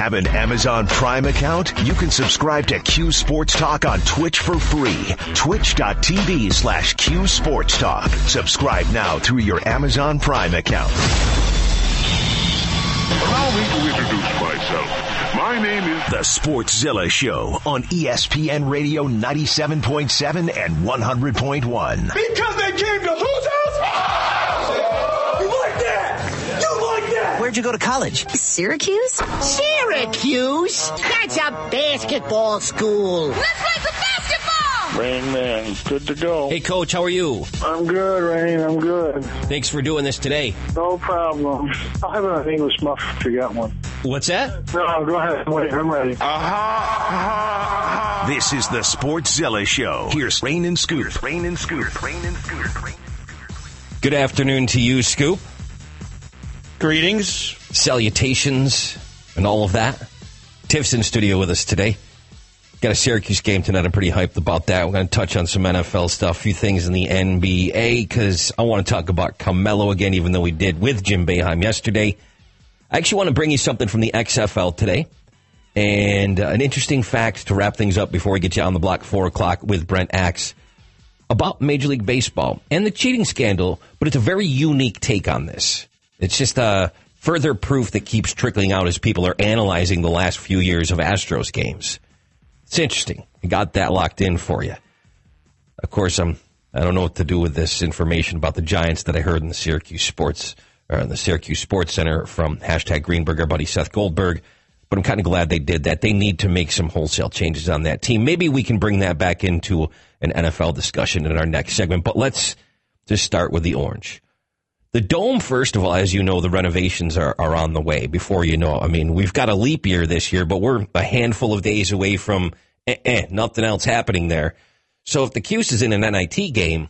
Have an Amazon Prime account? You can subscribe to Q Sports Talk on Twitch for free. Twitch.tv slash Q Sports Talk. Subscribe now through your Amazon Prime account. Allow me to introduce myself. My name is The Sportszilla Show on ESPN Radio 97.7 and 100.1. Because they came to whose house? Where'd you go to college? Syracuse? Syracuse? That's a basketball school. Let's play some basketball! Rain Man. Good to go. Hey, Coach, how are you? I'm good, Rain. I'm good. Thanks for doing this today. No problem. I'll have an English muff if you got one. What's that? No, go ahead. Wait, I'm ready. This is the Sportszilla Show. Here's Rain and Scooter. Rain and Scooter. Rain and Scooter. Good afternoon to you, Scoop. Greetings. Salutations and all of that. Tiff's in studio with us today. Got a Syracuse game tonight. I'm pretty hyped about that. We're going to touch on some NFL stuff, a few things in the NBA, because I want to talk about Carmelo again, even though we did with Jim Boeheim yesterday. I actually want to bring you something from the XFL today. And uh, an interesting fact to wrap things up before we get you on the block, 4 o'clock with Brent Axe, about Major League Baseball and the cheating scandal, but it's a very unique take on this. It's just uh, further proof that keeps trickling out as people are analyzing the last few years of Astros games. It's interesting. I got that locked in for you. Of course, I'm. I don't know what to do with this information about the Giants that I heard in the Syracuse Sports or in the Syracuse Sports Center from hashtag Greenberg, our buddy Seth Goldberg. But I'm kind of glad they did that. They need to make some wholesale changes on that team. Maybe we can bring that back into an NFL discussion in our next segment. But let's just start with the orange. The dome, first of all, as you know, the renovations are, are on the way before you know. I mean, we've got a leap year this year, but we're a handful of days away from eh, eh, nothing else happening there. So if the Cuse is in an NIT game,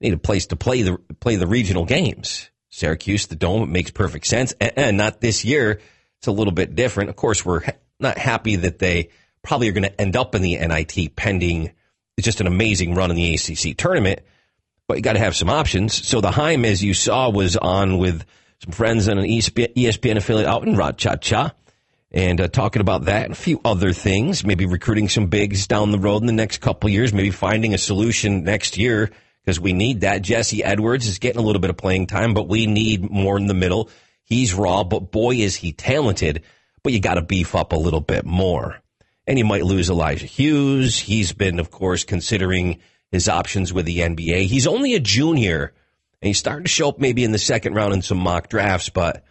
need a place to play the play the regional games. Syracuse, the dome, it makes perfect sense. Eh, eh, not this year. It's a little bit different. Of course, we're not happy that they probably are going to end up in the NIT pending it's just an amazing run in the ACC tournament but you got to have some options. So the Heim, as you saw, was on with some friends on an ESPN affiliate out in Rochester and uh, talking about that and a few other things, maybe recruiting some bigs down the road in the next couple years, maybe finding a solution next year because we need that. Jesse Edwards is getting a little bit of playing time, but we need more in the middle. He's raw, but boy, is he talented, but you got to beef up a little bit more. And you might lose Elijah Hughes. He's been, of course, considering his options with the NBA. He's only a junior, and he's starting to show up maybe in the second round in some mock drafts. But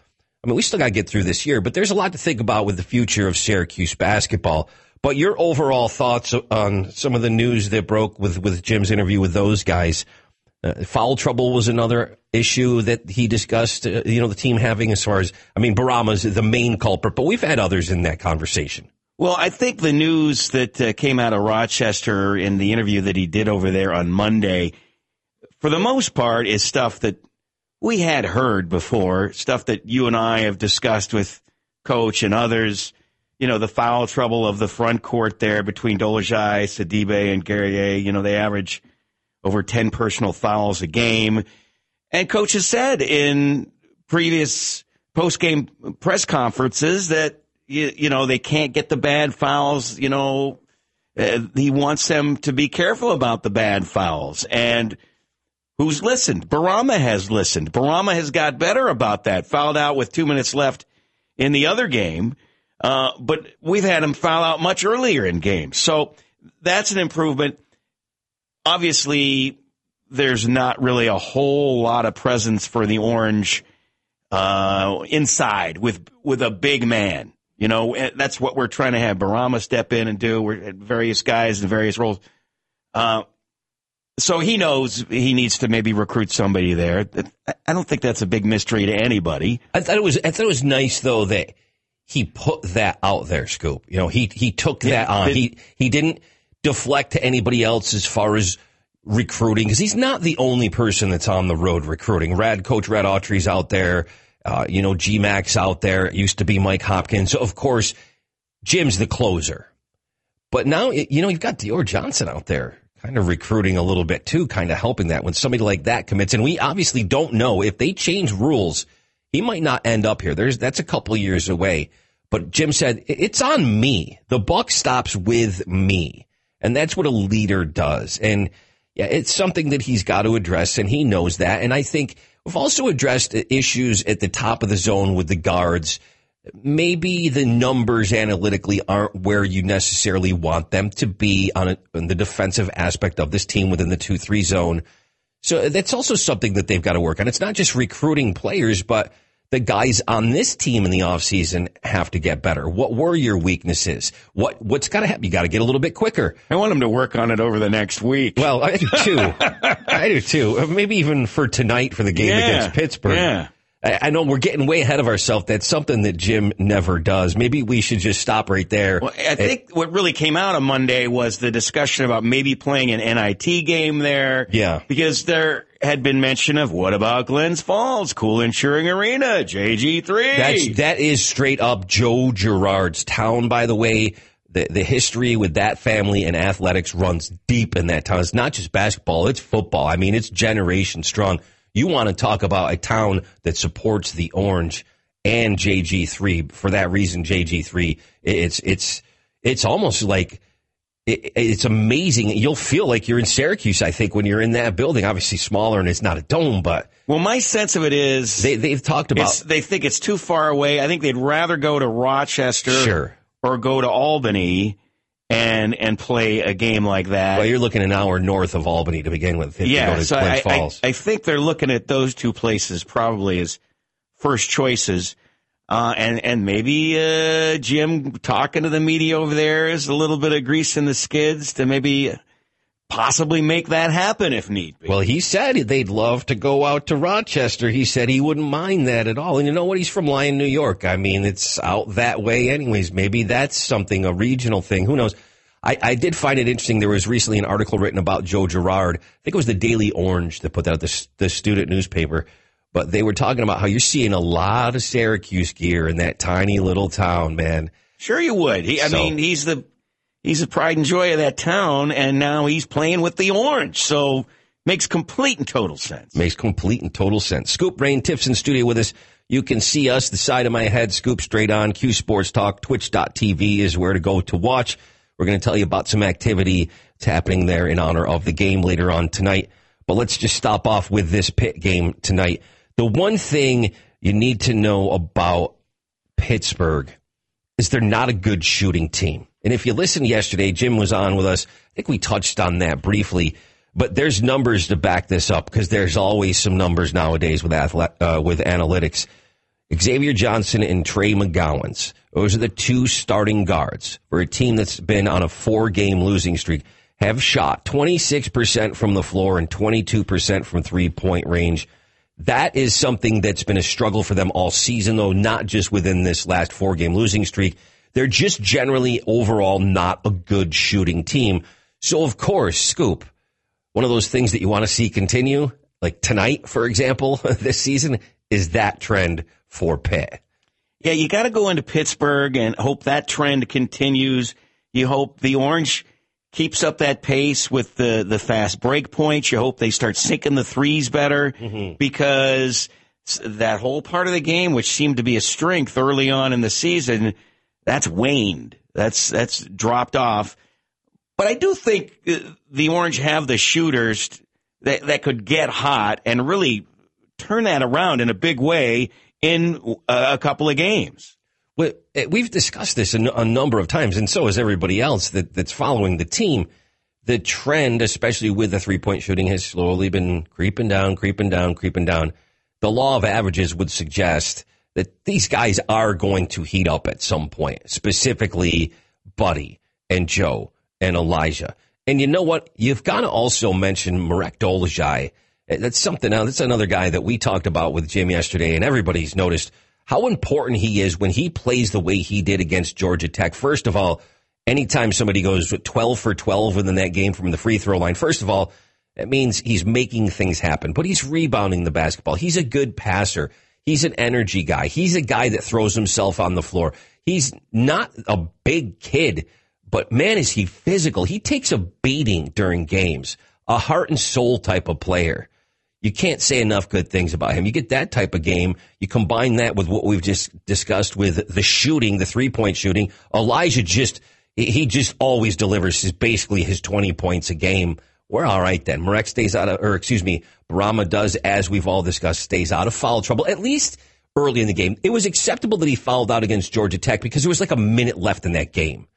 I mean, we still got to get through this year. But there's a lot to think about with the future of Syracuse basketball. But your overall thoughts on some of the news that broke with with Jim's interview with those guys. Uh, foul trouble was another issue that he discussed. Uh, you know, the team having as far as I mean, Bourama's the main culprit, but we've had others in that conversation. Well, I think the news that uh, came out of Rochester in the interview that he did over there on Monday, for the most part, is stuff that we had heard before, stuff that you and I have discussed with Coach and others. You know, the foul trouble of the front court there between Dolezaj, Sidibe, and Guerrier. You know, they average over 10 personal fouls a game. And Coach has said in previous post-game press conferences that you, you know, they can't get the bad fouls. You know, uh, he wants them to be careful about the bad fouls. And who's listened? Bourama has listened. Bourama has got better about that. Fouled out with two minutes left in the other game. Uh, but we've had him foul out much earlier in games. So that's an improvement. Obviously, there's not really a whole lot of presence for the orange uh, inside with with a big man. You know, that's what we're trying to have Bourama step in and do. We're at various guys in various roles. Uh, so he knows he needs to maybe recruit somebody there. I don't think that's a big mystery to anybody. I thought it was. I thought it was nice though that he put that out there, Scoop. You know, he he took that on. He he didn't deflect to anybody else as far as recruiting because he's not the only person that's on the road recruiting. Red coach Red Autry's out there. Uh, you know, G Max out there. It used to be Mike Hopkins. Of course, Jim's the closer. But now, you know, you've got Dior Johnson out there kind of recruiting a little bit too, kind of helping that when somebody like that commits. And we obviously don't know if they change rules, he might not end up here. There's, that's a couple years away. But Jim said, it's on me. The buck stops with me. And that's what a leader does. And yeah, it's something that he's got to address, and he knows that. And I think we've also addressed issues at the top of the zone with the guards. Maybe the numbers analytically aren't where you necessarily want them to be on, a, on the defensive aspect of this team within the 2 3 zone. So that's also something that they've got to work on. It's not just recruiting players, but the guys on this team in the offseason have to get better? What were your weaknesses? What what's got to happen? You got to get a little bit quicker. I want them to work on it over the next week. Well, I do too. I do too. Maybe even for tonight for the game Yeah, against Pittsburgh. yeah. I, I know we're getting way ahead of ourselves. That's something that Jim never does. Maybe we should just stop right there. Well, I think what really came out on Monday was the discussion about maybe playing an NIT game there. Yeah. Because there had been mention of what about Glens Falls, Cool Insuring Arena, JG3. That's that is straight up Joe Girard's town. By the way, the the history with that family and athletics runs deep in that town. It's not just basketball; it's football. I mean, it's generation strong. You want to talk about a town that supports the Orange and JG3 for that reason. JG3, it's it's it's almost like it, it's amazing. You'll feel like you're in Syracuse. I think when you're in that building, obviously smaller and it's not a dome, but well, my sense of it is they they've talked about they think it's too far away. I think they'd rather go to Rochester Sure. or go to Albany and and play a game like that. Well, you're looking an hour north of Albany to begin with. If you yeah, go to so I, I, I think they're looking at those two places probably as first choices. Uh, and, and maybe, uh, Jim talking to the media over there is a little bit of grease in the skids to maybe possibly make that happen if need be. well, he said they'd love to go out to Rochester. He said he wouldn't mind that at all. And you know what? He's from Lyon, New York. I mean, it's out that way anyways. Maybe that's something, a regional thing. Who knows? I, I did find it interesting. There was recently an article written about Joe Girard. I think it was the Daily Orange that put that out, the, the student newspaper. But they were talking about how you're seeing a lot of Syracuse gear in that tiny little town, man. Sure, you would. He, I So- mean, he's the he's the pride and joy of that town, and now he's playing with the orange, so makes complete and total sense. Makes complete and total sense. Scoop Brain Tips in studio with us. You can see us, the side of my head, Scoop straight on. Q Sports Talk, twitch.tv is where to go to watch. We're going to tell you about some activity that's happening there in honor of the game later on tonight. But let's just stop off with this Pitt game tonight. The one thing you need to know about Pittsburgh is they're not a good shooting team. And if you listened yesterday, Jim was on with us. I think we touched on that briefly, but there's numbers to back this up because there's always some numbers nowadays with athle- uh, with analytics. Xavier Johnson and Trey McGowens. Those are the two starting guards for a team that's been on a four game losing streak. Have shot 26% from the floor and 22% from three point range. That is something that's been a struggle for them all season, though, not just within this last four game losing streak. They're just generally overall not a good shooting team. So, of course, Scoop, one of those things that you want to see continue, like tonight, for example, this season, is that trend for Pitt. Yeah, you got to go into Pittsburgh and hope that trend continues. You hope the Orange keeps up that pace with the, the fast break points. You hope they start sinking the threes better mm-hmm. because that whole part of the game, which seemed to be a strength early on in the season, that's waned. That's, that's dropped off. But I do think uh, the Orange have the shooters that, that could get hot and really turn that around in a big way in a couple of games. Eh, We've discussed this a number of times, and so has everybody else that, that's following the team. The trend, especially with the three point shooting, has slowly been creeping down, creeping down, creeping down. The law of averages would suggest that these guys are going to heat up at some point, specifically Buddy and Joe and Elijah. And you know what? You've got to also mention Marek Dolezaj. Eh, That's something else. That's another guy that we talked about with Jim yesterday, and everybody's noticed how important he is when he plays the way he did against Georgia Tech. First of all, anytime somebody goes 12 for 12 within that game from the free throw line, first of all, it means he's making things happen, but he's rebounding the basketball. He's a good passer. He's an energy guy. He's a guy that throws himself on the floor. He's not a big kid, but man, is he physical. He takes a beating during games, a heart and soul type of player. You can't say enough good things about him. You get that type of game. You combine that with what we've just discussed with the shooting, the three point shooting. Elijah just, he just always delivers his, basically his 20 points a game. We're all right then. Marek stays out of, or excuse me, Bourama does, as we've all discussed, stays out of foul trouble, at least early in the game. It was acceptable that he fouled out against Georgia Tech because there was like a minute left in that game.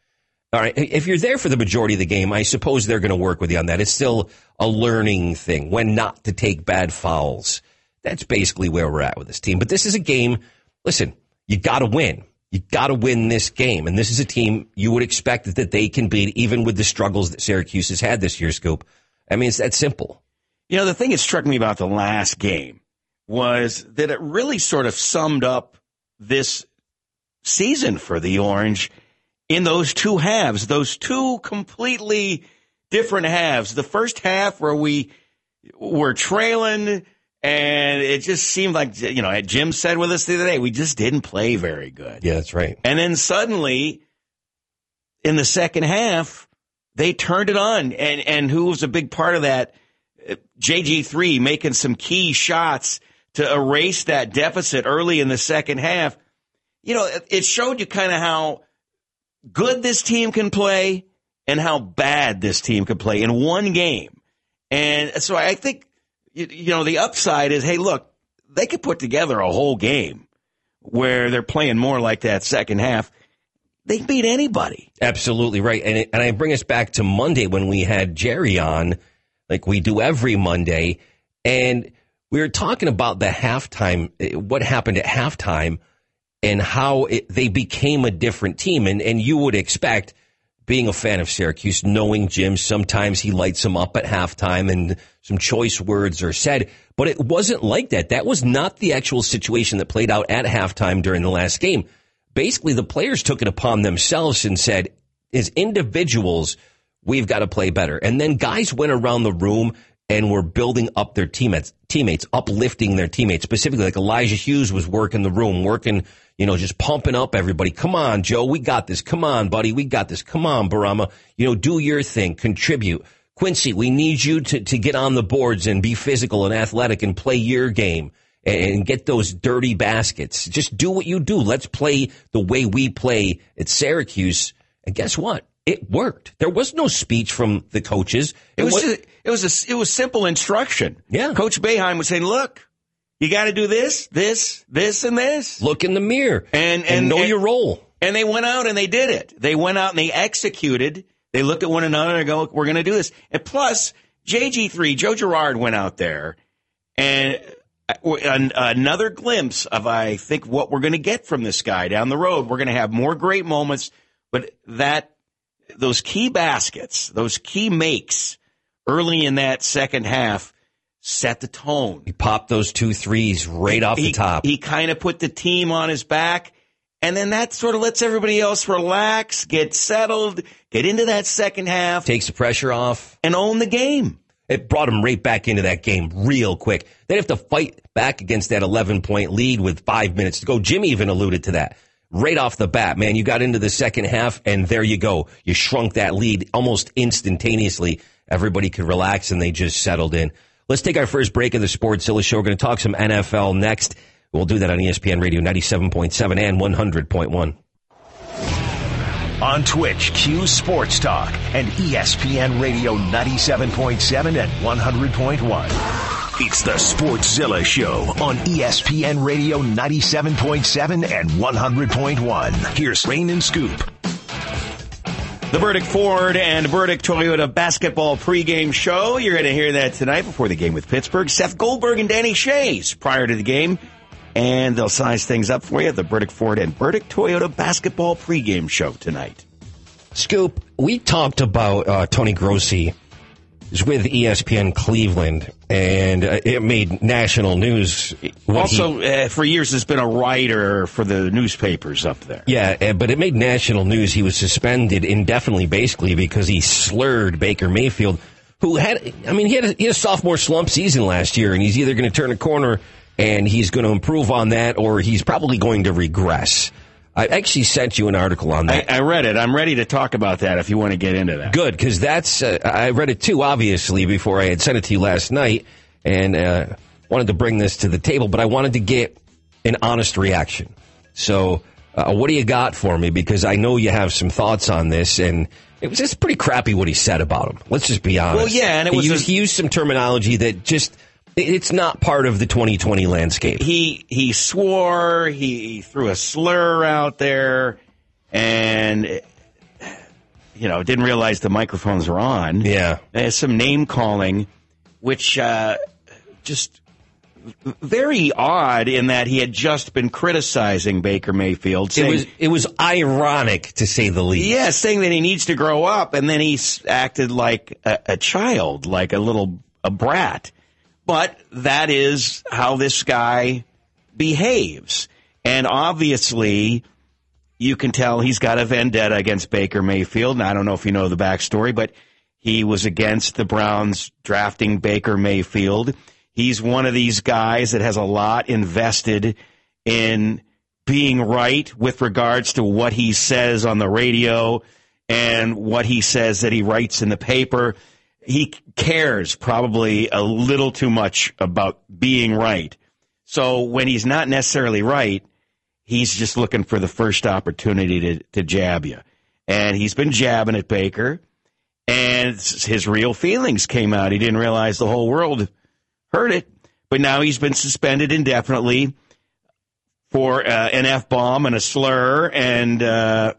All right. If you're there for the majority of the game, I suppose they're going to work with you on that. It's still a learning thing when not to take bad fouls. That's basically where we're at with this team. But this is a game. Listen, you got to win. You got to win this game. And this is a team you would expect that they can beat even with the struggles that Syracuse has had this year, Scoop. I mean, it's that simple. You know, the thing that struck me about the last game was that it really sort of summed up this season for the Orange in those two halves, those two completely different halves. The first half where we were trailing and it just seemed like, you know, Jim said with us the other day, we just didn't play very good. Yeah, that's right. And then suddenly in the second half, they turned it on. And, and who was a big part of that? JG3 making some key shots to erase that deficit early in the second half. You know, it showed you kind of how good this team can play and how bad this team could play in one game. And so I think, you know, the upside is, hey, look, they could put together a whole game where they're playing more like that second half. They beat anybody. Absolutely right. And, it, and I bring us back to Monday when we had Jerry on, like we do every Monday. And we were talking about the halftime, what happened at halftime and how it, they became a different team. And, and you would expect, being a fan of Syracuse, knowing Jim, sometimes he lights them up at halftime and some choice words are said. But it wasn't like that. That was not the actual situation that played out at halftime during the last game. Basically, the players took it upon themselves and said, as individuals, we've got to play better. And then guys went around the room and were building up their teammates, teammates, uplifting their teammates. Specifically, like Elijah Hughes was working the room, working you know, just pumping up everybody. Come on, Joe, we got this. Come on, buddy, we got this. Come on, Bourama, you know, do your thing, contribute. Quincy, we need you to, to get on the boards and be physical and athletic and play your game and get those dirty baskets. Just do what you do. Let's play the way we play at Syracuse. And guess what? It worked. There was no speech from the coaches. It, it was, was a, it was a, it was simple instruction. Yeah. Coach Boeheim was saying, look, you got to do this, this, this, and this. Look in the mirror and and, and know and, your role. And they went out and they did it. They went out and they executed. They looked at one another and go, "We're going to do this." And plus, JG3, Joe Girard went out there, and Uh, another glimpse of I think what we're going to get from this guy down the road. We're going to have more great moments, but that those key baskets, those key makes early in that second half set the tone. He popped those two threes right off he, the top. He kind of put the team on his back. And then that sort of lets everybody else relax, get settled, get into that second half. Takes the pressure off. And own the game. It brought him right back into that game real quick. They'd have to fight back against that 11 point lead with five minutes to go. Jimmy even alluded to that. Right off the bat, man, you got into the second half and there you go. You shrunk that lead almost instantaneously. Everybody could relax and they just settled in. Let's take our first break of the Sports Sportszilla Show. We're going to talk some NFL next. We'll do that on ESPN Radio 97.7 and 100.1. On Twitch, Q Sports Talk and ESPN Radio 97.7 and 100.1. It's the Sportszilla Show on ESPN Radio 97.7 and 100.1. Here's Rain and Scoop. The Burdick Ford and Burdick Toyota basketball pregame show. You're going to hear that tonight before the game with Pittsburgh. Seth Goldberg and Danny Schayes prior to the game. And they'll size things up for you. At the Burdick Ford and Burdick Toyota basketball pregame show tonight. Scoop, we talked about uh, Tony Grossi is with ESPN Cleveland, and uh, it made national news. Also, he, uh, for years, has been a writer for the newspapers up there. Yeah, uh, but it made national news. He was suspended indefinitely, basically, because he slurred Baker Mayfield, who had, I mean, he had a, he had a sophomore slump season last year, and he's either going to turn a corner and he's going to improve on that, or he's probably going to regress. I actually sent you an article on that. I, I, read it. I'm ready to talk about that if you want to get into that. Good, because that's uh, I read it too. Obviously, before I had sent it to you last night, and uh, wanted to bring this to the table, but I wanted to get an honest reaction. So, uh, what do you got for me? Because I know you have some thoughts on this, and it was just pretty crappy what he said about him. Let's just be honest. Well, yeah, and it he was used, a- he used some terminology that just it's not part of the 2020 landscape. he he swore, he, threw a slur out there, and you know didn't realize the microphones were on. Yeah. There's some name calling, which uh, just very odd in that he had just been criticizing Baker Mayfield. It was it was ironic to say the least. yeah, saying that he needs to grow up, and then he acted like a, a child, like a little a brat. But that is how this guy behaves, and obviously, you can tell he's got a vendetta against Baker Mayfield. And I don't know if you know the backstory, but he was against the Browns drafting Baker Mayfield. He's one of these guys that has a lot invested in being right with regards to what he says on the radio and what he says that he writes in the paper. He cares probably a little too much about being right. So when he's not necessarily right, he's just looking for the first opportunity to, to jab you. And he's been jabbing at Baker, and his real feelings came out. He didn't realize the whole world heard it, but now he's been suspended indefinitely for uh, an F bomb and a slur. And uh,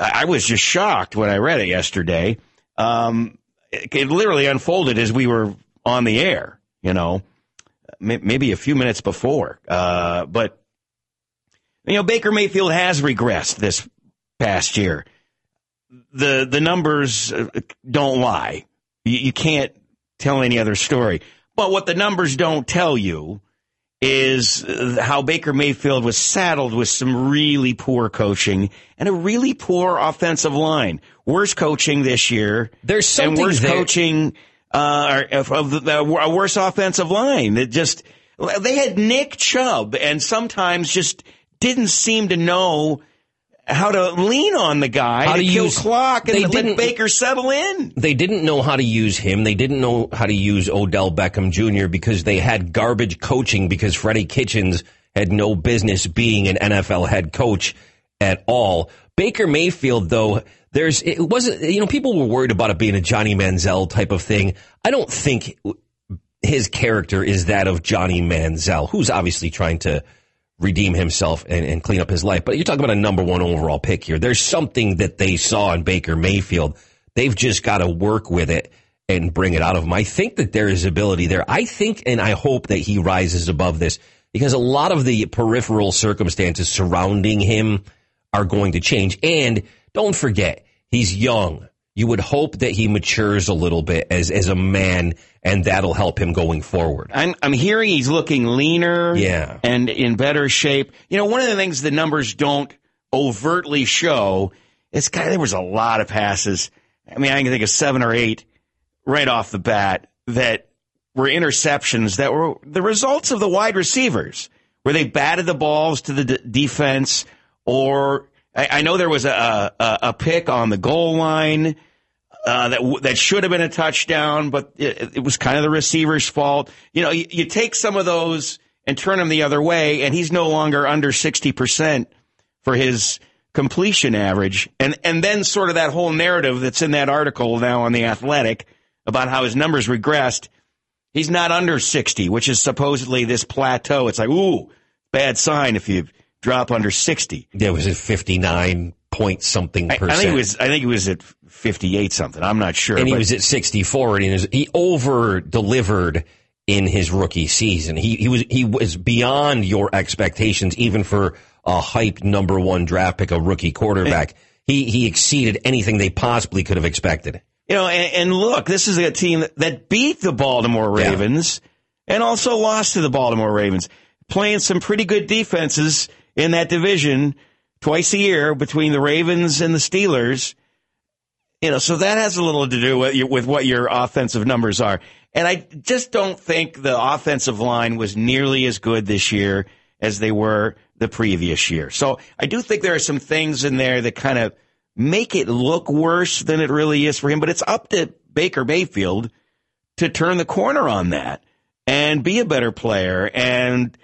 I was just shocked when I read it yesterday. Um, it, it literally unfolded as we were on the air, you know, maybe a few minutes before. Uh, but, you know, Baker Mayfield has regressed this past year. The, the numbers uh, don't lie. You, you can't tell any other story. But what the numbers don't tell you is uh, how Baker Mayfield was saddled with some really poor coaching and a really poor offensive line. Worst coaching this year. There's and something worse there- coaching uh, of, the, a worse offensive line. It just they had Nick Chubb, and sometimes just didn't seem to know how to lean on the guy How to, to kill use- clock they and let didn't- Baker settle in. They didn't know how to use him. They didn't know how to use Odell Beckham Jr. because they had garbage coaching because Freddie Kitchens had no business being an NFL head coach at all. Baker Mayfield, though, there's it wasn't you know people were worried about it being a Johnny Manziel type of thing. I don't think his character is that of Johnny Manziel, who's obviously trying to redeem himself and, and clean up his life. But you're talking about a number one overall pick here. There's something that they saw in Baker Mayfield. They've just got to work with it and bring it out of him. I think that there is ability there. I think and I hope that he rises above this because a lot of the peripheral circumstances surrounding him are going to change. And don't forget, he's young. You would hope that he matures a little bit as, as a man and that'll help him going forward. I'm, I'm hearing he's looking leaner Yeah. and in better shape. You know, one of the things the numbers don't overtly show is kind of, there was a lot of passes. I mean, I can think of seven or eight right off the bat that were interceptions that were the results of the wide receivers, where they batted the balls to the d- defense, or I, I know there was a, a, a pick on the goal line uh, that that should have been a touchdown, but it, it was kind of the receiver's fault. You know, you, you take some of those and turn them the other way, and he's no longer under sixty percent for his completion average, and and then sort of that whole narrative that's in that article now on the Athletic about how his numbers regressed. He's not under sixty, which is supposedly this plateau. It's like ooh, bad sign if you drop under sixty. Yeah, was it 59 point something percent? I think it was. I think it was at fifty-eight something. I'm not sure. and he was at 64 and he, was, he over delivered in his rookie season. He, he was, he was beyond your expectations, even for a hyped number one draft pick, a rookie quarterback. He, he exceeded anything they possibly could have expected. You know, and, and look, this is a team that, beat the Baltimore Yeah. Ravens and also lost to the Baltimore Ravens, playing some pretty good defenses in that division twice a year between the Ravens and the Steelers. You know, so that has a little to do with, with what your offensive numbers are. And I just don't think the offensive line was nearly as good this year as they were the previous year. So I do think there are some things in there that kind of make it look worse than it really is for him, but it's up to Baker Mayfield to turn the corner on that. and be a better player. And,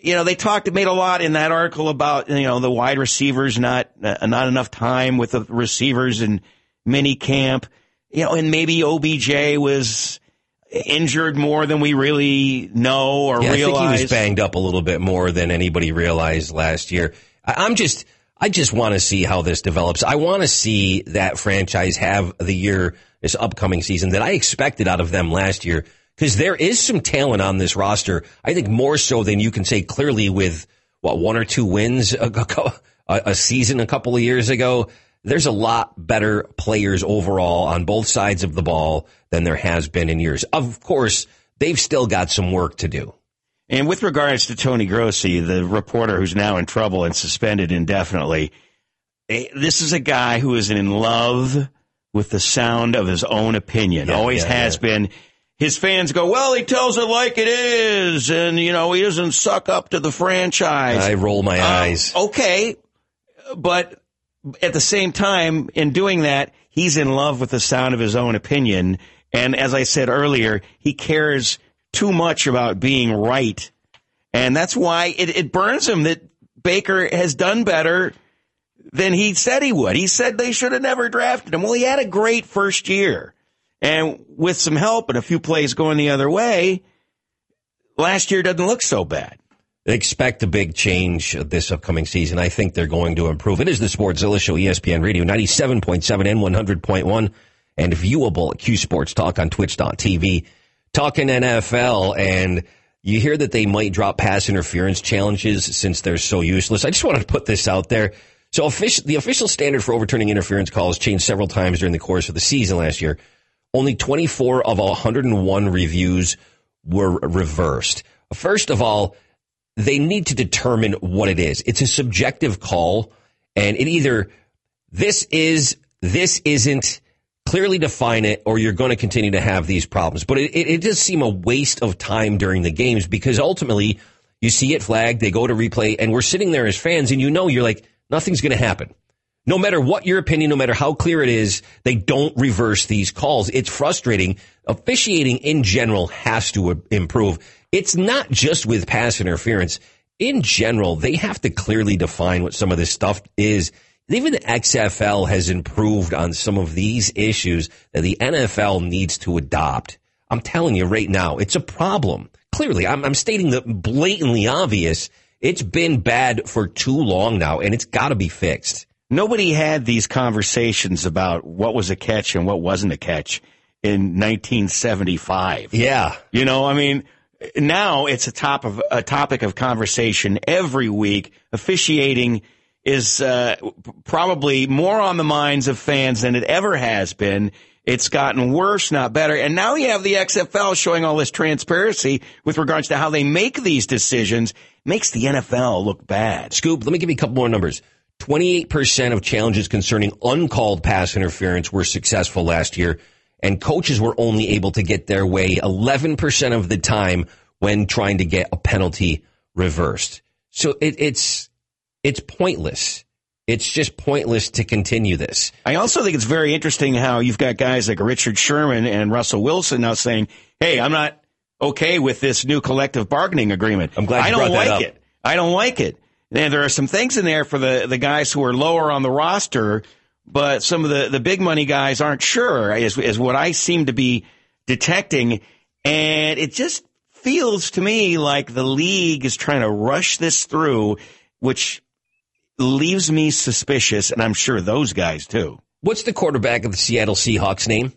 you know, they talked, made a lot in that article about, you know, the wide receivers, not, uh, not enough time with the receivers in mini camp, you know, and maybe OBJ was injured more than we really know or yeah, realize. I think he was banged up a little bit more than anybody realized last year. I, I'm just, I just want to see how this develops. I want to see that franchise have the year this upcoming season that I expected out of them last year because there is some talent on this roster. I think more so than you can say clearly with what one or two wins a, a, a season a couple of years ago. There's a lot better players overall on both sides of the ball than there has been in years. Of course, they've still got some work to do. And with regards to Tony Grossi, the reporter who's now in trouble and suspended indefinitely, eh, this is a guy who is in love with the sound of his own opinion. Yeah, Always yeah, has yeah. been. His fans go, well, he tells it like it is, and you know he doesn't suck up to the franchise. I roll my Uh, eyes. Okay, but at the same time, in doing that, he's in love with the sound of his own opinion. And as I said earlier, he cares too much about being right. And that's why it, it burns him that Baker has done better than he said he would. He said they should have never drafted him. Well, he had a great first year. And with some help and a few plays going the other way, last year doesn't look so bad. expect a big change this upcoming season. I think they're going to improve. It is the Sportszilla Show, ESPN Radio, 97.7 and 100.1, and viewable at Q Sports Talk on twitch.tv. Talking NFL, and you hear that they might drop pass interference challenges since they're so useless. I just wanted to put this out there. So the official standard for overturning interference calls changed several times during the course of the season last year. Only 24 of 101 reviews were reversed. First of all, they need to determine what it is. It's a subjective call, and it either this is, this isn't, clearly define it, or you're going to continue to have these problems. But it, it, it does seem a waste of time during the games because ultimately you see it flagged, they go to replay, and we're sitting there as fans, and you know you're like, nothing's going to happen. No matter what your opinion, no matter how clear it is, they don't reverse these calls. It's frustrating. Officiating in general has to improve. It's not just with pass interference. In general, they have to clearly define what some of this stuff is. Even the XFL has improved on some of these issues that the NFL needs to adopt. I'm telling you right now, it's a problem. Clearly, I'm, I'm stating the blatantly obvious. It's been bad for too long now, and it's got to be fixed. Nobody had these conversations about what was a catch and what wasn't a catch in 1975. Yeah. You know, I mean, now it's a top of a topic of conversation every week. Officiating is uh, probably more on the minds of fans than it ever has been. It's gotten worse, not better. And now you have the XFL showing all this transparency with regards to how they make these decisions. Makes the NFL look bad. Scoop, let me give you a couple more numbers. 28% of challenges concerning uncalled pass interference were successful last year, and coaches were only able to get their way 11% of the time when trying to get a penalty reversed. So it, it's it's pointless. It's just pointless to continue this. I also think it's very interesting how you've got guys like Richard Sherman and Russell Wilson now saying, "Hey, I'm not okay with this new collective bargaining agreement. I'm glad you I don't like it. I don't like it." And there are some things in there for the the guys who are lower on the roster, but some of the the big money guys aren't sure. Is is what I seem to be detecting, and it just feels to me like the league is trying to rush this through, which leaves me suspicious, and I'm sure those guys too. What's the quarterback of the Seattle Seahawks name?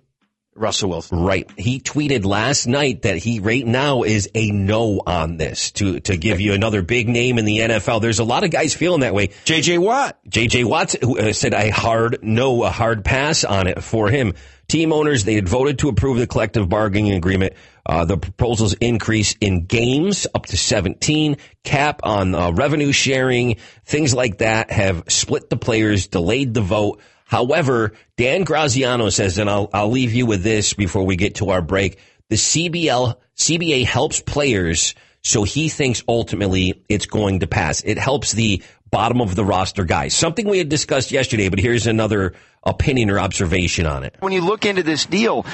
Russell Wilson. Right. He tweeted last night that he right now is a no on this to, to give you another big name in the NFL. There's a lot of guys feeling that way. JJ Watt. JJ Watts who, uh, said a hard no, a hard pass on it for him. Team owners, they had voted to approve the collective bargaining agreement. Uh, the proposals increase in games up to 17, cap on uh, revenue sharing, things like that have split the players, delayed the vote. However, Dan Graziano says, and I'll, I'll leave you with this before we get to our break. The CBL, CBA helps players. So he thinks ultimately it's going to pass. It helps the bottom of the roster guys. Something we had discussed yesterday, but here's another opinion or observation on it. When you look into this deal,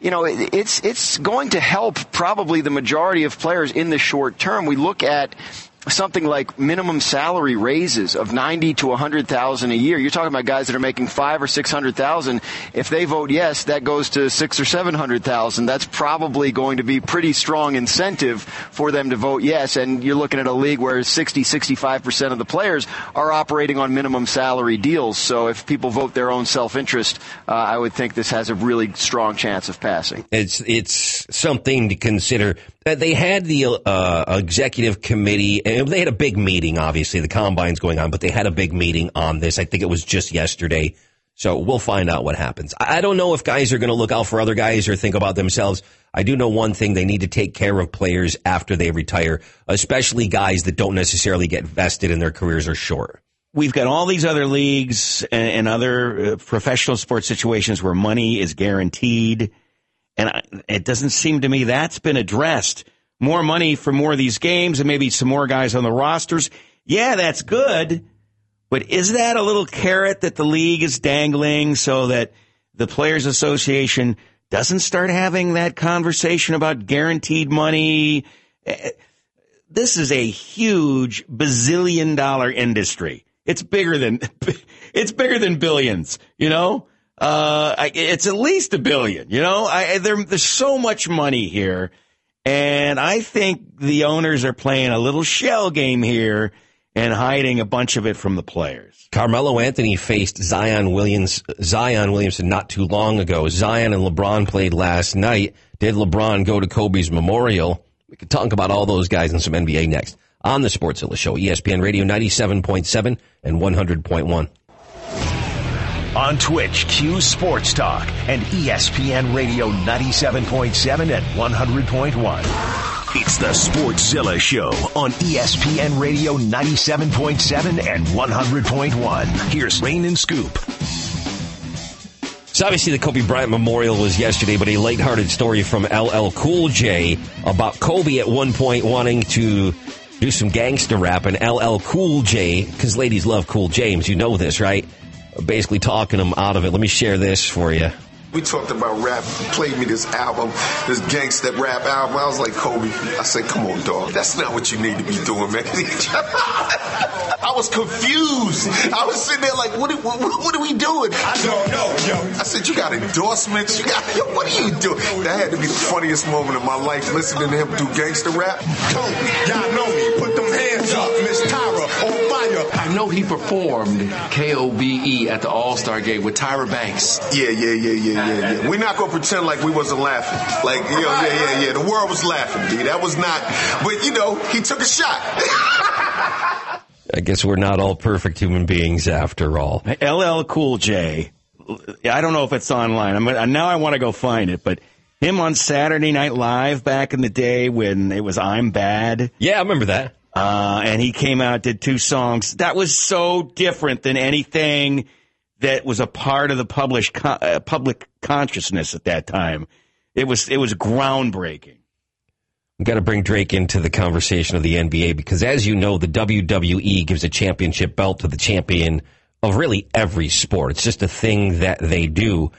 you know, it's it's going to help probably the majority of players in the short term. We look at something like minimum salary raises of 90 to 100,000 a year. You're talking about guys that are making 5 or 600,000. If they vote yes, that goes to 6 or 700,000. That's probably going to be pretty strong incentive for them to vote yes. And you're looking at a league where 60, 65% of the players are operating on minimum salary deals. So if people vote their own self-interest, uh, I would think this has a really strong chance of passing. It's it's something to consider. They had the uh, executive committee, and they had a big meeting. Obviously, the combine's going on, but they had a big meeting on this. I think it was just yesterday. So we'll find out what happens. I don't know if guys are going to look out for other guys or think about themselves. I do know one thing: they need to take care of players after they retire, especially guys that don't necessarily get vested in their careers or short. We've got all these other leagues and, and other uh, professional sports situations where money is guaranteed. And I, it doesn't seem to me that's been addressed. More money for more of these games and maybe some more guys on the rosters. Yeah, that's good. But is that a little carrot that the league is dangling so that the Players Association doesn't start having that conversation about guaranteed money? Eh, This is a huge bazillion dollar industry. It's bigger than, it's bigger than billions, you know? Uh, it's at least a billion, you know? I, there, there's so much money here. And I think the owners are playing a little shell game here and hiding a bunch of it from the players. Carmelo Anthony faced Zion Williams, Zion Williamson not too long ago. Zion and LeBron played last night. Did LeBron go to Kobe's memorial? We could talk about all those guys and some NBA next on the Sportszilla Show, ESPN Radio 97.7 and 100.1. On Twitch, Q Sports Talk and ESPN Radio 97.7 and 100.1. It's the Sportszilla Show on ESPN Radio 97.7 and 100.1. Here's Rain and Scoop. So obviously the Kobe Bryant Memorial was yesterday, but a lighthearted story from LL Cool J about Kobe at one point wanting to do some gangster rap and LL Cool J, because ladies love Cool James, you know this, right? Basically talking them out of it. Let me share this for you. We talked about rap. Played me this album, this gangsta rap album. I was like, Kobe, I said, come on, dog. That's not what you need to be doing, man. I was confused. I was sitting there like, what, what, what are we doing? I don't know, yo. I said, you got endorsements? You got, yo, what are you doing? That had to be the funniest moment of my life, listening to him do gangsta rap. Kobe, y'all know me. Put them hands up, Miss Tyra, on fire. I know he performed K-O-B-E at the All-Star Game with Tyra Banks. Yeah, yeah, yeah, yeah, yeah, yeah. We're not gonna pretend like we wasn't laughing. Like, you know, yeah, yeah, yeah. The world was laughing, D. That was not. But you know, he took a shot. I guess we're not all perfect human beings after all. LL Cool J. I don't know if it's online. I'm now I want to go find it, but him on Saturday Night Live back in the day when it was I'm Bad. Yeah, I remember that. Uh, and he came out, did two songs. That was so different than anything that was a part of the public co- uh, public consciousness at that time. It was it was groundbreaking. We've got to bring Drake into the conversation of the NBA because, as you know, the WWE gives a championship belt to the champion of really every sport. It's just a thing that they do.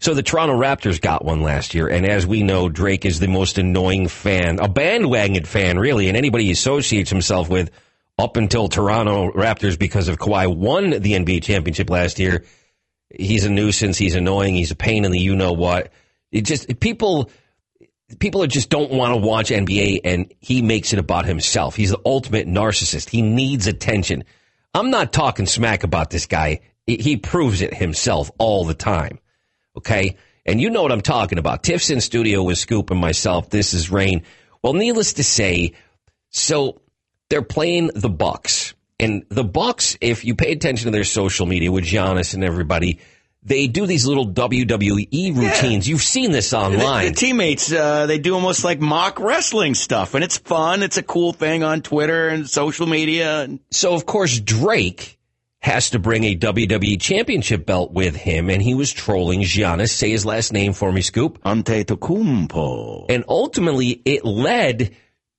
So the Toronto Raptors got one last year, and as we know, Drake is the most annoying fan, a bandwagon fan, really, and anybody he associates himself with up until Toronto Raptors because of Kawhi won the NBA championship last year. He's a nuisance. He's annoying. He's a pain in the you know what. It just people people just don't want to watch NBA and he makes it about himself. He's the ultimate narcissist. He needs attention. I'm not talking smack about this guy. He proves it himself all the time. Okay. And you know what I'm talking about. Tiff's in studio with Scoop and myself. This is Rain. Well, needless to say, so they're playing the Bucks. And the Bucks, if you pay attention to their social media with Giannis and everybody, they do these little WWE routines. You've seen this online. The, the teammates, uh, they do almost like mock wrestling stuff, and it's fun. It's a cool thing on Twitter and social media. So, of course, Drake has to bring a WWE championship belt with him, and he was trolling Giannis. Say his last name for me, Scoop. Antetokounmpo. And ultimately, it led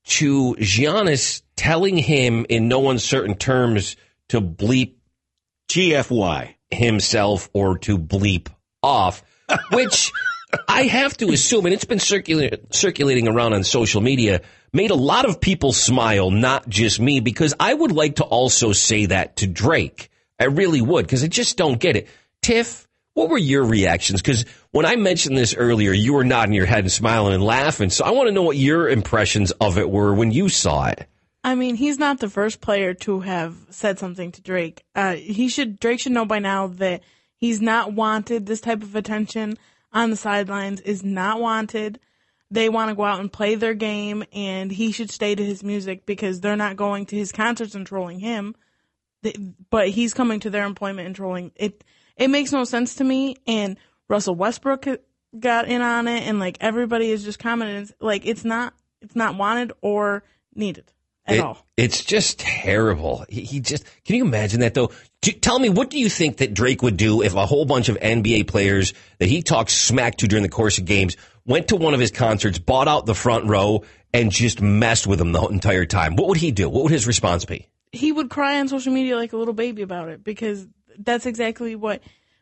to Giannis telling him in no uncertain terms to bleep GFY himself or to bleep off, which I have to assume, and it's been circulating circulating around on social media, made a lot of people smile, not just me, because I would like to also say that to Drake. I really would, because I just don't get it. Tiff, what were your reactions? Because when I mentioned this earlier, you were nodding your head and smiling and laughing. So I want to know what your impressions of it were when you saw it. I mean, he's not the first player to have said something to Drake. Uh, he should Drake should know by now that he's not wanted. This type of attention on the sidelines is not wanted. They want to go out and play their game, and he should stay to his music because they're not going to his concerts and trolling him. But he's coming to their employment and trolling it. It makes no sense to me. And Russell Westbrook got in on it, and like everybody is just commenting, like it's not it's not wanted or needed at it, all. It's just terrible. He, he, just can you imagine that though? Do, tell me, what do you think that Drake would do if a whole bunch of NBA players that he talks smack to during the course of games went to one of his concerts, bought out the front row, and just messed with him the entire time? What would he do? What would his response be? He would cry on social media like a little baby about it because that's exactly what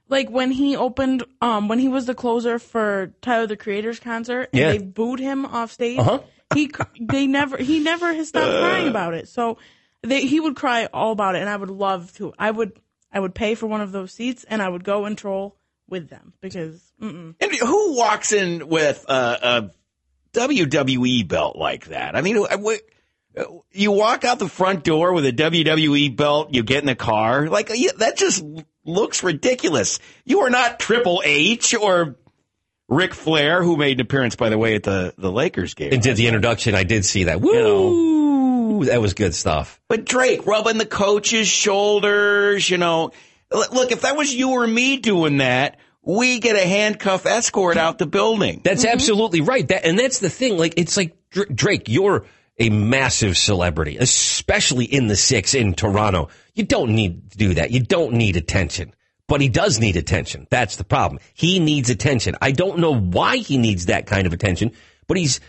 like when he opened um when he was the closer for Tyler the Creator's concert and Yeah. they booed him off stage. Uh-huh. He they never he never has stopped crying about it. So they, he would cry all about it and I would love to. I would I would pay for one of those seats and I would go and troll with them because mm-mm. And who walks in with a, a WWE belt like that? I mean, uh, what- uh, you walk out the front door with a WWE belt, you get in the car, like that just looks ridiculous. You are not Triple H or Ric Flair, who made an appearance, by the way, at the, the Lakers game. And did the introduction. I did see that. Woo! That was good stuff. But Drake rubbing the coach's shoulders, you know. Look, if that was you or me doing that, we get a handcuff escort out the building. That's mm-hmm. absolutely right. That and that's the thing. Like it's like Drake, you're a massive celebrity, especially in the six in Toronto. You don't need to do that. You don't need attention. But he does need attention. That's the problem. He needs attention. I don't know why he needs that kind of attention, but he's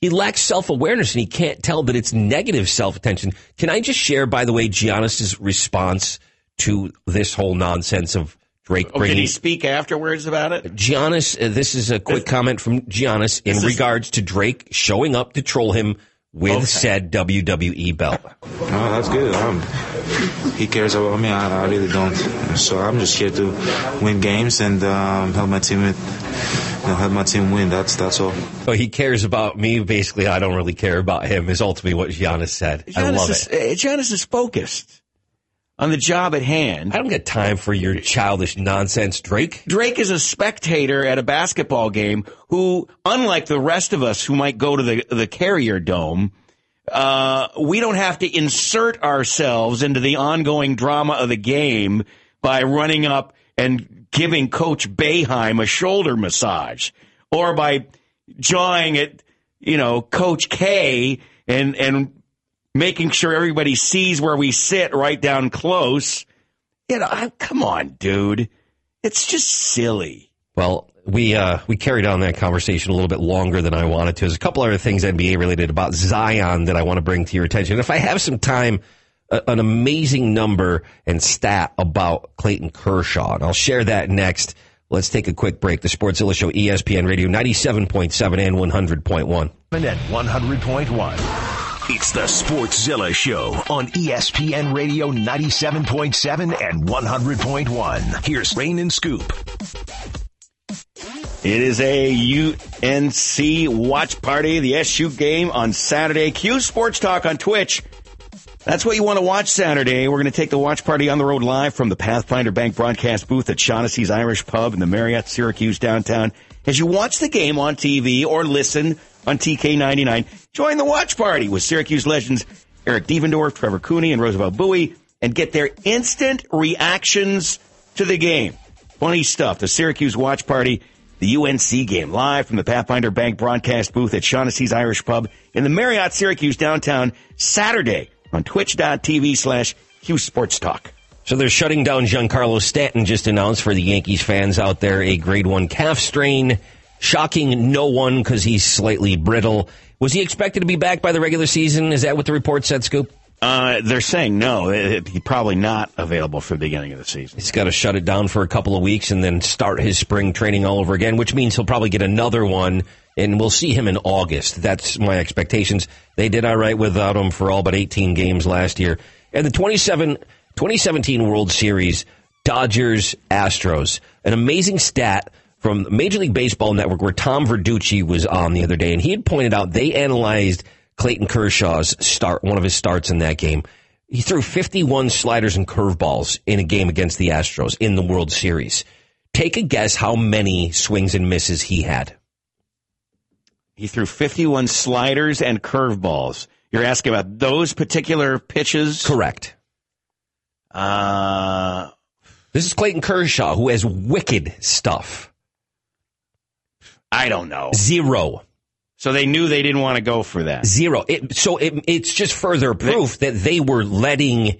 he lacks self awareness and he can't tell that it's negative self attention. Can I just share, by the way, Giannis's response to this whole nonsense of Drake Oh, did bringing he speak afterwards about it? Giannis, uh, this is a quick comment from Giannis in is- regards to Drake showing up to troll him with Okay. said WWE belt. No, that's good. Um, he cares about me. I, I really don't. So I'm just here to win games and um, help my team. With, you know, help my team win. That's that's all. So he cares about me. Basically, I don't really care about him. Is ultimately what Giannis said. I love is, it. uh, Giannis is focused on the job at hand. I don't get time for your childish nonsense, Drake. Drake is a spectator at a basketball game who, unlike the rest of us who might go to the, the Carrier Dome, uh, we don't have to insert ourselves into the ongoing drama of the game by running up and giving Coach Boeheim a shoulder massage or by jawing at, you know, Coach K and, and making sure everybody sees where we sit right down close. You know, I, come on, dude. It's just silly. Well, we uh, we carried on that conversation a little bit longer than I wanted to. There's a couple other things NBA related about Zion that I want to bring to your attention. If I have some time, a, an amazing number and stat about Clayton Kershaw, and I'll share that next. Let's take a quick break. The Sportszilla Show, E ESPN Radio, 97.7 and 100.1. At 100.1. It's the Sportszilla Show on ESPN Radio 97.7 and 100.1. Here's Rain and Scoop. It is a UNC watch party, the SU game on Saturday. Q Sports Talk on Twitch. That's what you want to watch Saturday. We're going to take the watch party on the road live from the Pathfinder Bank broadcast booth at Shaughnessy's Irish Pub in the Marriott Syracuse downtown. As you watch the game on TV or listen on TK99, join the watch party with Syracuse legends Eric Devendorf, Trevor Cooney, and Roosevelt Bowie and get their instant reactions to the game. Funny stuff. The Syracuse watch party, the UNC game live from the Pathfinder Bank broadcast booth at Shaughnessy's Irish Pub in the Marriott Syracuse downtown Saturday on twitch.tv slash Q Sports Talk. So they're shutting down Giancarlo Stanton, just announced for the Yankees fans out there, a grade one calf strain. Shocking no one because he's slightly brittle. Was he expected to be back by the regular season? Is that what the report said, Scoop? Uh, they're saying no. It- He's probably not available for the beginning of the season. He's got to shut it down for a couple of weeks and then start his spring training all over again, which means he'll probably get another one, and we'll see him in August. That's my expectations. They did all right without him for all but 18 games last year. And the 27, 2017 World Series, Dodgers Astros, an amazing stat from Major League Baseball Network where Tom Verducci was on the other day, and he had pointed out they analyzed Clayton Kershaw's start, one of his starts in that game. He threw 51 sliders and curveballs in a game against the Astros in the World Series. Take a guess how many swings and misses he had. He threw 51 sliders and curveballs. You're asking about those particular pitches? Correct. Uh, this is Clayton Kershaw, who has wicked stuff. I don't know. Zero. So they knew they didn't want to go for that. Zero. It, so it, it's just further proof that they were letting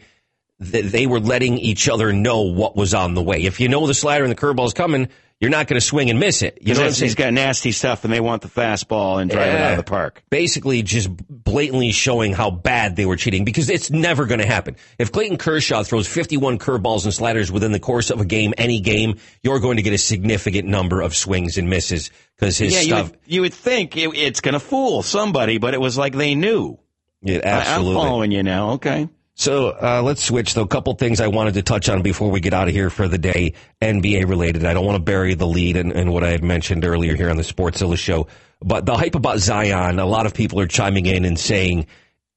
that they were letting each other know what was on the way. If you know the slider and the curveball is coming, you're not going to swing and miss it. You know what I'm saying? he's got nasty stuff, and they want the fastball and drive it out of the park. Basically, just blatantly showing how bad they were cheating because it's never going to happen. If Clayton Kershaw throws 51 curveballs and sliders within the course of a game, any game, you're going to get a significant number of swings and misses because his yeah, you stuff. would, you would think it, it's going to fool somebody, but it was like they knew. Yeah, I- I'm absolutely. following you now. Okay. So uh, let's switch though. A couple things I wanted to touch on before we get out of here for the day, NBA related. I don't want to bury the lead in, in what I had mentioned earlier here on the Sportszilla show, but the hype about Zion. A lot of people are chiming in and saying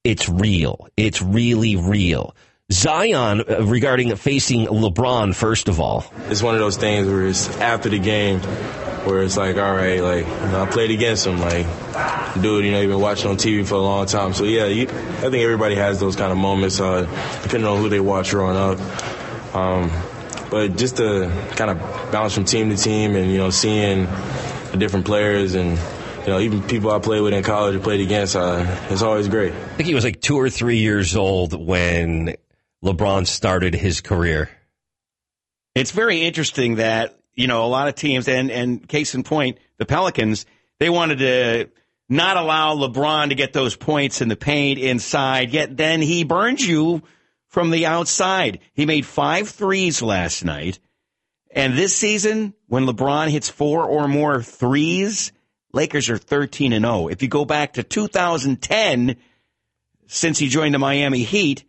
it's real. It's really real. Zion uh, regarding facing LeBron. First of all, it's one of those things where it's after the game where it's like, all right, like you know, I played against him, like dude, you know, you've been watching on TV for a long time. So yeah, you, I think everybody has those kind of moments, uh, depending on who they watch growing up. Um, but just to kind of bounce from team to team, and you know, seeing the different players and. You know, even people I played with in college played against, uh, it's always great. I think he was like two or three years old when LeBron started his career. It's very interesting that, you know, a lot of teams, and, and case in point, the Pelicans, they wanted to not allow LeBron to get those points in the paint inside, yet then he burns you from the outside. He made five threes last night. And this season, when LeBron hits four or more threes, Lakers are 13 and 0. If you go back to 2010, since he joined the Miami Heat,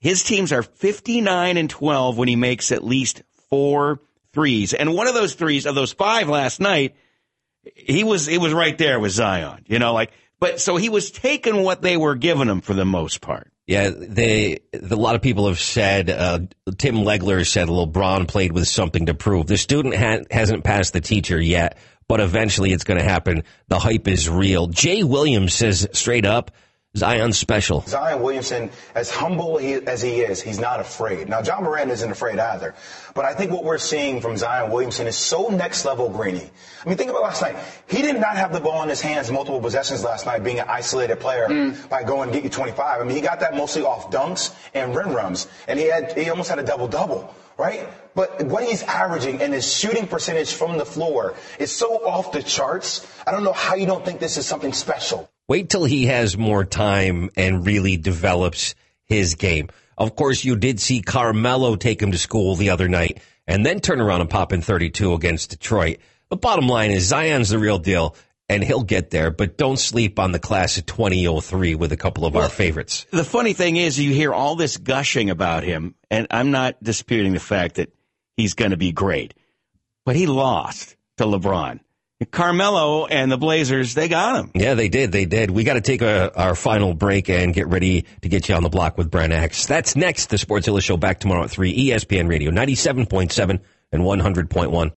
his teams are 59 and 12 when he makes at least four threes. And one of those threes of those five last night, he was, it was right there with Zion, you know, like, but so he was taking what they were giving him for the most part. Yeah, they. A lot of people have said. Uh, Tim Legler said LeBron played with something to prove. The student ha- hasn't passed the teacher yet, but eventually it's going to happen. The hype is real. Jay Williams says straight up, Zion's special. Zion Williamson, as humble he, as he is, he's not afraid. Now, Ja Morant isn't afraid either. But I think what we're seeing from Zion Williamson is so next level greeny. I mean, think about last night. He did not have the ball in his hands multiple possessions last night, being an isolated player mm. by going and get you 25. I mean, he got that mostly off dunks and rim runs, and he had he almost had a double double. Right? But what he's averaging and his shooting percentage from the floor is so off the charts. I don't know how you don't think this is something special. Wait till he has more time and really develops his game. Of course, you did see Carmelo take him to school the other night and then turn around and pop in 32 against Detroit. The bottom line is Zion's the real deal and he'll get there, but don't sleep on the class of 2003 with a couple of our favorites. The funny thing is, you hear all this gushing about him, and I'm not disputing the fact that he's going to be great, but he lost to LeBron. Carmelo and the Blazers, they got him. Yeah, they did. They did. We got to take a, our final break and get ready to get you on the block with Brent Axe. That's next. The Sportszilla Show back tomorrow at 3, ESPN Radio 97.7 and 100.1.